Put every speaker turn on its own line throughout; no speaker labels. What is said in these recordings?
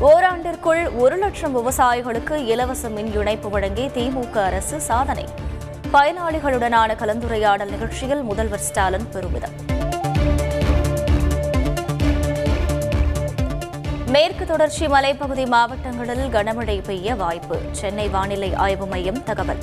ஓராண்டிற்குள் ஒரு லட்சம் விவசாயிகளுக்கு இலவச மின் இணைப்பு வழங்கி திமுக அரசு சாதனை. பயனாளிகளுடனான கலந்துரையாடல் நிகழ்ச்சியில் முதல்வர் ஸ்டாலின் பெருமிதம். மேற்கு தொடர்ச்சி மலைப்பகுதி மாவட்டங்களில் கனமழை பெய்ய வாய்ப்பு. சென்னை வானிலை ஆய்வு மையம் தகவல்.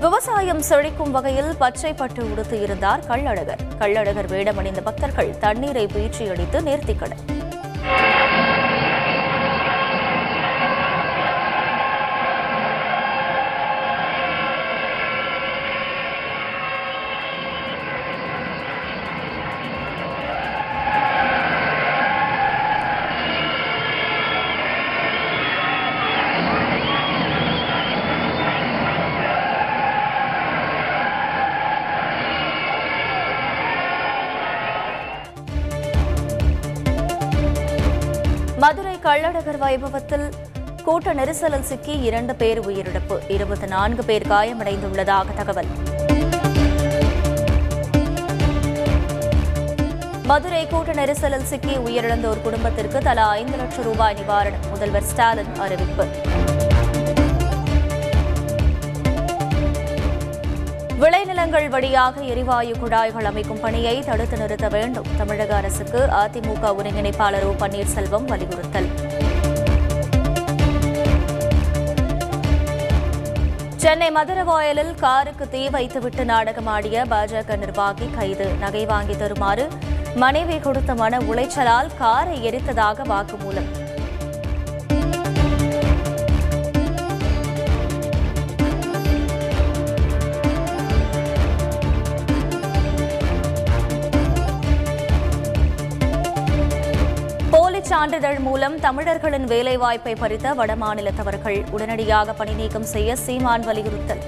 விவசாயம் செழிக்கும் வகையில் பச்சை பட்டு உடுத்து இருந்தார் கள்ளழகர். கள்ளழகர் வேடமணிந்த பக்தர்கள் தண்ணீரை பீச்சி அடித்து நேர்த்திக்கடன் மதுரை கள்ளழகர் வைபவத்தில் கூட்ட நெரிசலில் சிக்கி இரண்டு பேர் உயிரிழப்பு. இருபத்தி நான்கு பேர் காயமடைந்துள்ளதாக தகவல். மதுரை கூட்ட நெரிசலில் சிக்கி உயிரிழந்தோர் குடும்பத்திற்கு தலா ஐந்து லட்சம் ரூபாய் நிவாரணம். முதல்வர் ஸ்டாலின் அறிவிப்பு. விளைநிலங்கள் வழியாக எரிவாயு குழாய்கள் அமைக்கும் பணியை தடுத்து நிறுத்த வேண்டும். தமிழக அரசுக்கு அதிமுக ஒருங்கிணைப்பாளர் ஓ பன்னீர்செல்வம் வலியுறுத்தல். சென்னை மதுரவாயலில் காருக்கு தீ வைத்துவிட்டு நாடகமாடிய பாஜக நிர்வாகி கைது. நகை வாங்கி தருமாறு மனைவி கொடுத்த மன உளைச்சலால் காரை எரித்ததாக வாக்குமூலம். சான்றிதழ் மூலம் தமிழர்களின் வேலைவாய்ப்பை பறித்த வடமாநிலத்தவர்கள் உடனடியாக பணி நீக்கம் செய்ய சீமான் வலியுறுத்தல்.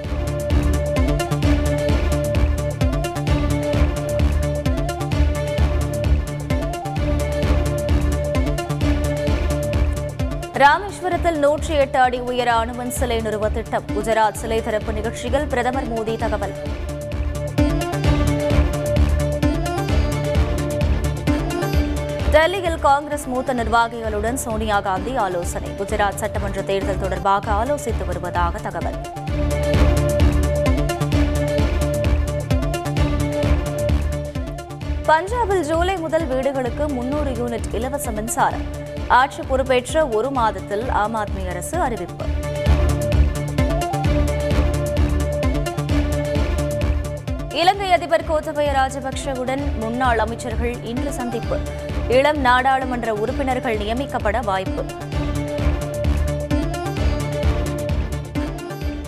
ராமேஸ்வரத்தில் நூற்றி எட்டு அடி உயர அணுவன் சிலை நிறுவ திட்டம். குஜராத் சிலை திறப்பு நிகழ்ச்சியில் பிரதமர் மோடி தகவல். டெல்லியில் காங்கிரஸ் மூத்த நிர்வாகிகளுடன் சோனியா காந்தி ஆலோசனை. குஜராத் சட்டமன்ற தேர்தல் தொடர்பாக ஆலோசித்து வருவதாக தகவல். பஞ்சாபில் ஜூலை முதல் வீடுகளுக்கு முன்னூறு யூனிட் இலவச மின்சாரம். ஆட்சி பொறுப்பேற்ற ஒரு மாதத்தில் ஆம் ஆத்மி அரசு அறிவிப்பு. இலங்கை அதிபர் கோத்தபய ராஜபக்ஷவுடன் முன்னாள் அமைச்சர்கள் இன்று சந்திப்பு. இளம் நாடாளுமன்ற உறுப்பினர்கள் நியமிக்கப்பட வாய்ப்பு.